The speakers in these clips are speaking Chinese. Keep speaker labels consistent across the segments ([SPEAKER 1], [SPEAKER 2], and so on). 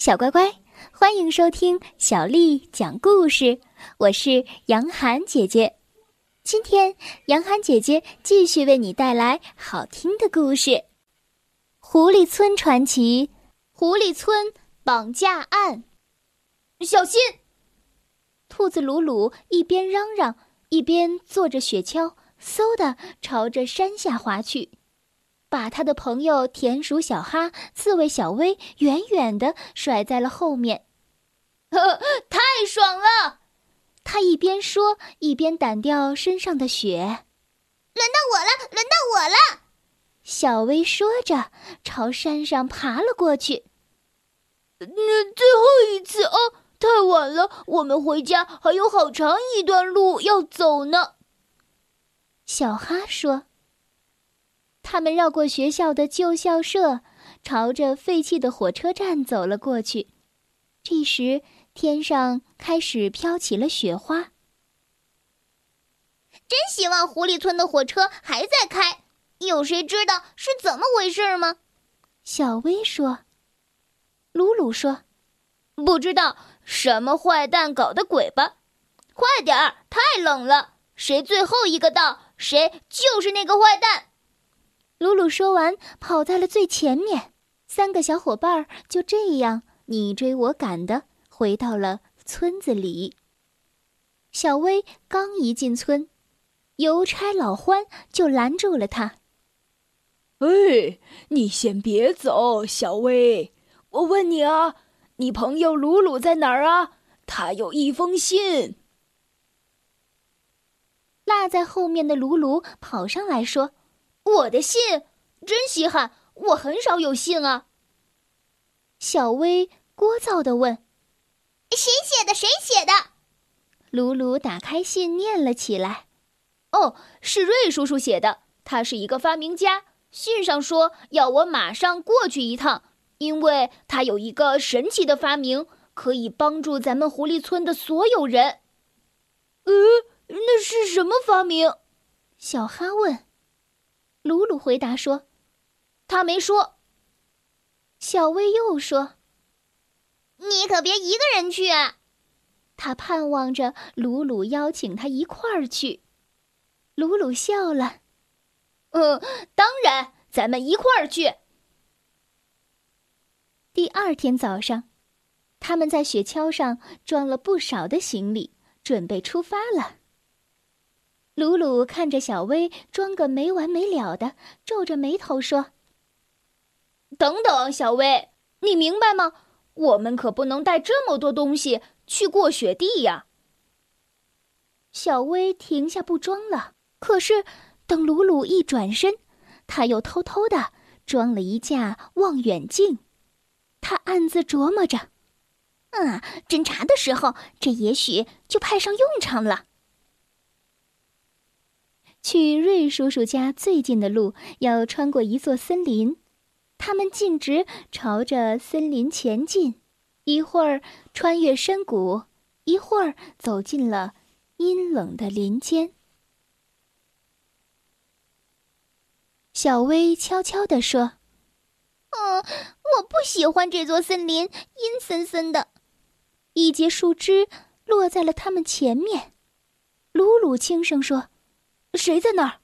[SPEAKER 1] 小乖乖，欢迎收听小丽讲故事。我是杨涵姐姐，今天杨涵姐姐继续为你带来好听的故事《狐狸村传奇》——狐狸村绑架案。小心！兔子鲁鲁一边嚷嚷，一边坐着雪橇，嗖的朝着山下滑去。把他的朋友田鼠小哈、刺猬小威远远的甩在了后面，
[SPEAKER 2] 呵，太爽了！
[SPEAKER 1] 他一边说，一边掸掉身上的雪。
[SPEAKER 3] 轮到我了，轮到我了！
[SPEAKER 1] 小威说着，朝山上爬了过去。
[SPEAKER 2] 那最后一次啊，太晚了，我们回家还有好长一段路要走呢。
[SPEAKER 1] 小哈说。他们绕过学校的旧校舍，朝着废弃的火车站走了过去。这时，天上开始飘起了雪花。
[SPEAKER 3] 真希望狐狸村的火车还在开。有谁知道是怎么回事吗？
[SPEAKER 1] 小薇说。鲁鲁说：“
[SPEAKER 2] 不知道，什么坏蛋搞的鬼吧？快点儿，太冷了。谁最后一个到，谁就是那个坏蛋。”
[SPEAKER 1] 鲁鲁说完，跑在了最前面。三个小伙伴就这样你追我赶的回到了村子里。小薇刚一进村，邮差老欢就拦住了他：“
[SPEAKER 4] 哎，你先别走，小薇，我问你啊，你朋友鲁鲁在哪儿啊？他有一封信。”
[SPEAKER 1] 落在后面的鲁鲁跑上来说。
[SPEAKER 2] 我的信真稀罕，我很少有信啊。
[SPEAKER 1] 小薇聒噪的问：“
[SPEAKER 3] 谁写的？谁写的？”
[SPEAKER 1] 鲁鲁打开信念了起来：“
[SPEAKER 2] 哦，是瑞叔叔写的。他是一个发明家。信上说要我马上过去一趟，因为他有一个神奇的发明，可以帮助咱们狐狸村的所有人。”“嗯，那是什么发明？”
[SPEAKER 1] 小哈问。鲁鲁回答说：“
[SPEAKER 2] 他没说。”
[SPEAKER 1] 小薇又说：“
[SPEAKER 3] 你可别一个人去啊！”
[SPEAKER 1] 他盼望着鲁鲁邀请他一块儿去。鲁鲁笑了：“
[SPEAKER 2] 嗯，当然，咱们一块儿去。”
[SPEAKER 1] 第二天早上，他们在雪橇上装了不少的行李，准备出发了。鲁鲁看着小薇装个没完没了的，皱着眉头说：“
[SPEAKER 2] 等等，小薇，你明白吗？我们可不能带这么多东西去过雪地呀。”
[SPEAKER 1] 小薇停下不装了。可是，等鲁鲁一转身，他又偷偷的装了一架望远镜。他暗自琢磨着：“
[SPEAKER 3] 嗯，侦查的时候，这也许就派上用场了。”
[SPEAKER 1] 去瑞叔叔家最近的路要穿过一座森林，他们径直朝着森林前进，一会儿穿越深谷，一会儿走进了阴冷的林间。小薇悄悄地说：“
[SPEAKER 3] 嗯，我不喜欢这座森林，阴森森的。”
[SPEAKER 1] 一截树枝落在了他们前面，鲁鲁轻声说。谁在那儿？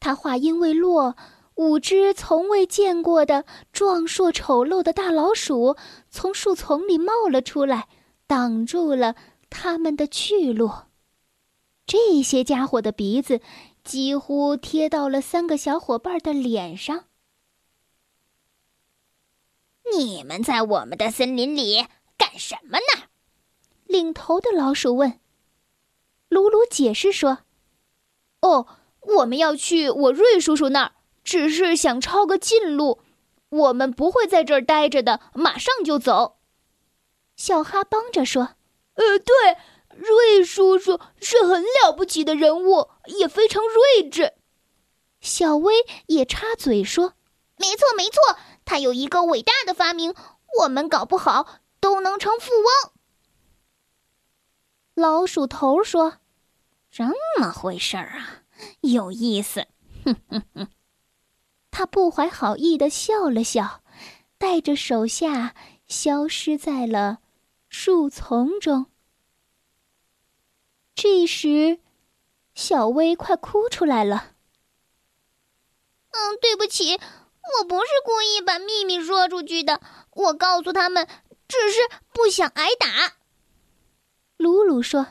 [SPEAKER 1] 他话音未落，五只从未见过的壮硕丑陋的大老鼠从树丛里冒了出来，挡住了他们的去路。这些家伙的鼻子几乎贴到了三个小伙伴的脸上。
[SPEAKER 3] 你们在我们的森林里干什么呢？
[SPEAKER 1] 领头的老鼠问。鲁鲁解释说。
[SPEAKER 2] 哦，我们要去我瑞叔叔那儿，只是想抄个近路。我们不会在这儿待着的，马上就走。
[SPEAKER 1] 小哈帮着说：“
[SPEAKER 2] 呃，对，瑞叔叔是很了不起的人物，也非常睿智。”
[SPEAKER 1] 小薇也插嘴说：“
[SPEAKER 3] 没错，没错，他有一个伟大的发明，我们搞不好都能成富翁。”
[SPEAKER 1] 老鼠头说。
[SPEAKER 3] 这么回事儿啊，有意思！哼哼哼，
[SPEAKER 1] 他不怀好意的笑了笑，带着手下消失在了树丛中。这时，小薇快哭出来了。
[SPEAKER 3] 嗯，对不起，我不是故意把秘密说出去的。我告诉他们，只是不想挨打。
[SPEAKER 1] 鲁鲁说：“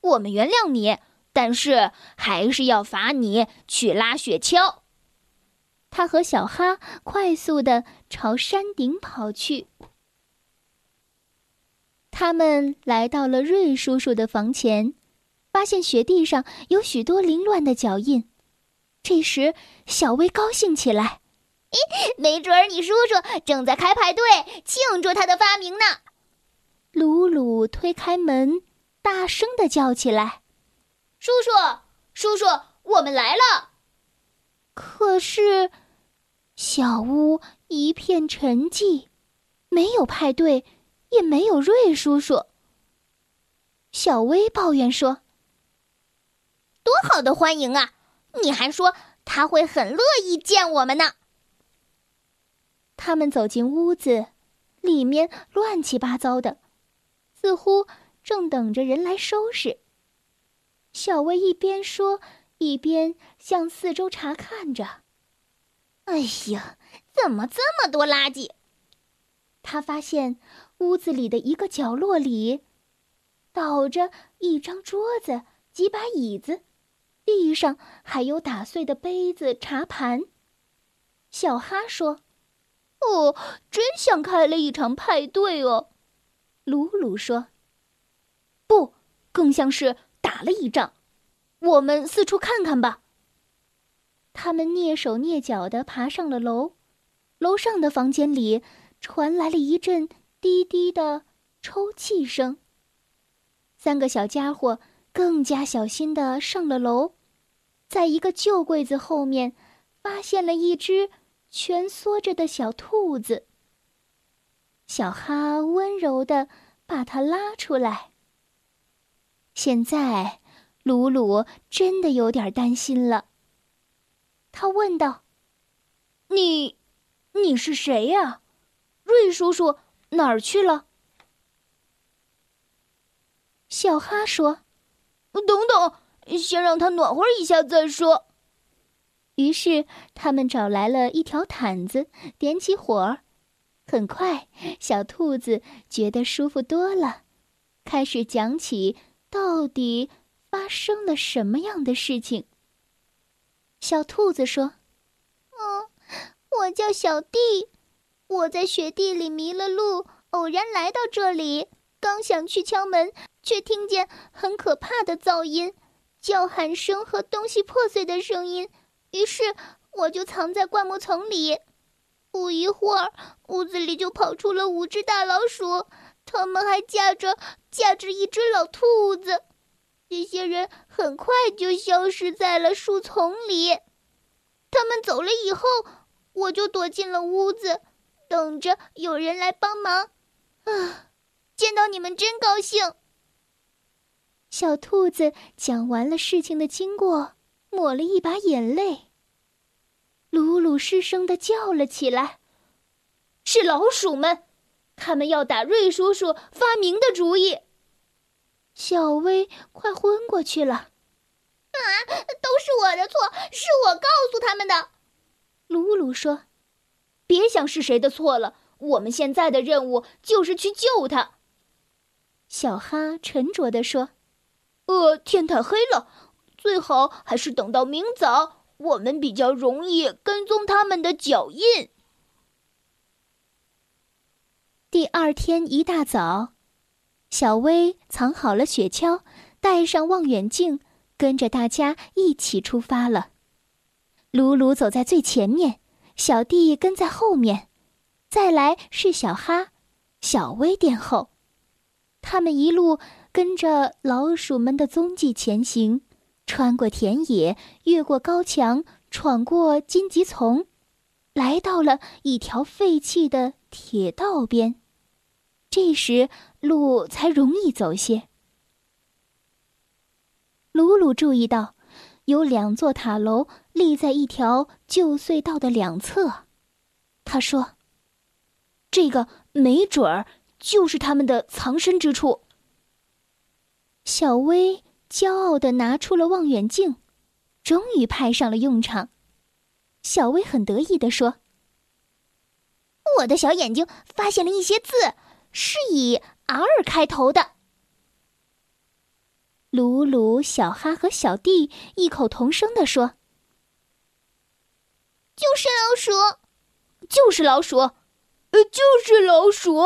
[SPEAKER 2] 我们原谅你，但是还是要罚你去拉雪橇。”
[SPEAKER 1] 他和小哈快速的朝山顶跑去。他们来到了瑞叔叔的房前，发现雪地上有许多凌乱的脚印。这时，小薇高兴起来：“
[SPEAKER 3] 咦，没准儿你叔叔正在开派对庆祝他的发明呢！”
[SPEAKER 1] 鲁鲁推开门，大声的叫起来：“
[SPEAKER 2] 叔叔，叔叔，我们来了！”
[SPEAKER 1] 可是，小屋一片沉寂，没有派对，也没有瑞叔叔。小薇抱怨说：“
[SPEAKER 3] 多好的欢迎啊！”你还说他会很乐意见我们呢。
[SPEAKER 1] 他们走进屋子，里面乱七八糟的，似乎正等着人来收拾。小薇一边说，一边向四周查看着。
[SPEAKER 3] 哎呀，怎么这么多垃圾？
[SPEAKER 1] 他发现屋子里的一个角落里，倒着一张桌子，几把椅子。地上还有打碎的杯子、茶盘。小哈说：“
[SPEAKER 2] 哦，真像开了一场派对哦。”
[SPEAKER 1] 鲁鲁说：“
[SPEAKER 2] 不，更像是打了一仗。我们四处看看吧。”
[SPEAKER 1] 他们蹑手蹑脚的爬上了楼。楼上的房间里传来了一阵低低的抽泣声。三个小家伙更加小心的上了楼。在一个旧柜子后面，发现了一只蜷缩着的小兔子。小哈温柔的把它拉出来。现在，鲁鲁真的有点担心了。他问道：“
[SPEAKER 2] 你，你是谁呀？瑞叔叔哪儿去了？”
[SPEAKER 1] 小哈说：“
[SPEAKER 2] 等等。”先让他暖和一下再说。
[SPEAKER 1] 于是他们找来了一条毯子，点起火。很快，小兔子觉得舒服多了，开始讲起到底发生了什么样的事情。小兔子说：“
[SPEAKER 3] 嗯，我叫小弟，我在雪地里迷了路，偶然来到这里，刚想去敲门，却听见很可怕的噪音。”叫喊声和东西破碎的声音，于是我就藏在灌木丛里。不一会儿，屋子里就跑出了五只大老鼠，它们还架着架着一只老兔子。这些人很快就消失在了树丛里。他们走了以后，我就躲进了屋子，等着有人来帮忙。啊，见到你们真高兴。
[SPEAKER 1] 小兔子讲完了事情的经过，抹了一把眼泪。鲁鲁失声的叫了起来：“
[SPEAKER 2] 是老鼠们，他们要打瑞叔叔发明的主意。”
[SPEAKER 1] 小薇快昏过去了。
[SPEAKER 3] “啊，都是我的错，是我告诉他们的。”
[SPEAKER 1] 鲁鲁说：“
[SPEAKER 2] 别想是谁的错了，我们现在的任务就是去救他。”
[SPEAKER 1] 小哈沉着地说。
[SPEAKER 2] 呃，天太黑了，最好还是等到明早，我们比较容易跟踪他们的脚印。
[SPEAKER 1] 第二天一大早，小薇藏好了雪橇，带上望远镜，跟着大家一起出发了。鲁鲁走在最前面，小弟跟在后面，再来是小哈，小薇殿后。他们一路。跟着老鼠们的踪迹前行，穿过田野，越过高墙，闯过荆棘丛，来到了一条废弃的铁道边。这时路才容易走些。鲁鲁注意到，有两座塔楼立在一条旧隧道的两侧。他说：“
[SPEAKER 2] 这个没准儿就是他们的藏身之处。
[SPEAKER 1] 小薇骄傲的拿出了望远镜，终于派上了用场。小薇很得意地说：“
[SPEAKER 3] 我的小眼睛发现了一些字，是以 R 开头的。”
[SPEAKER 1] 鲁鲁、小哈和小弟异口同声地说：“
[SPEAKER 3] 就是老鼠，
[SPEAKER 2] 就是老鼠，呃，就是老鼠。”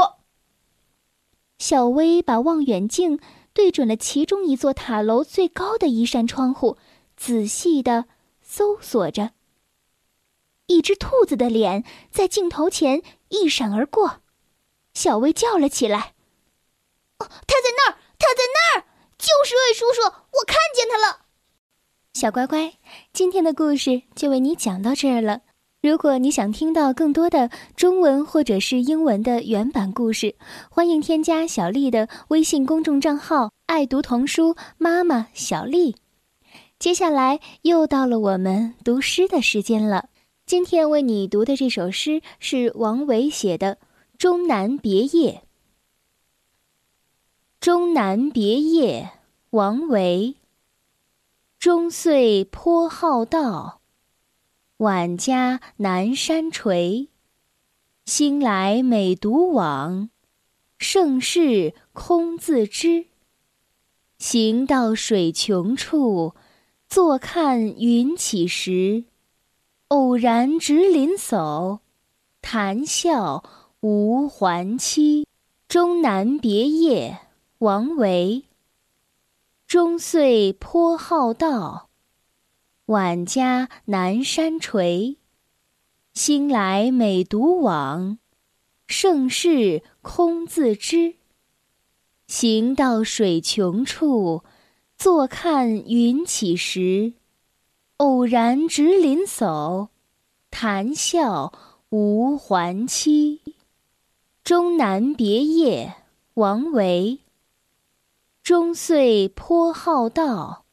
[SPEAKER 1] 小薇把望远镜对准了其中一座塔楼最高的一扇窗户，仔细的搜索着。一只兔子的脸在镜头前一闪而过，小薇叫了起来：“
[SPEAKER 3] 哦，他在那儿，他在那儿！”就是魏叔叔，我看见他了。
[SPEAKER 1] 小乖乖，今天的故事就为你讲到这儿了。如果你想听到更多的中文或者是英文的原版故事，欢迎添加小丽的微信公众账号“爱读童书妈妈小丽”。接下来又到了我们读诗的时间了。今天为你读的这首诗是王维写的《终南别业》。《终南别业》王维。终岁颇好道，晚家南山陲。兴来每独往，盛事空自知。行到水穷处，坐看云起时。偶然值林叟，谈笑无还期。《终南别业》王维。终岁颇好道，晚家南山陲。兴来每独往，盛事空自知。行到水穷处，坐看云起时。偶然值林叟，谈笑无还期。《终南别业》王维。终岁颇好道，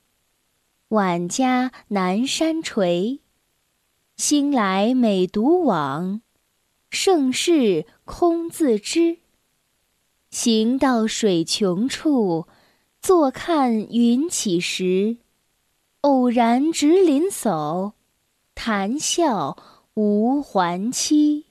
[SPEAKER 1] 晚家南山陲。兴来每独往，盛事空自知。行到水穷处，坐看云起时。偶然值林叟，谈笑无还期。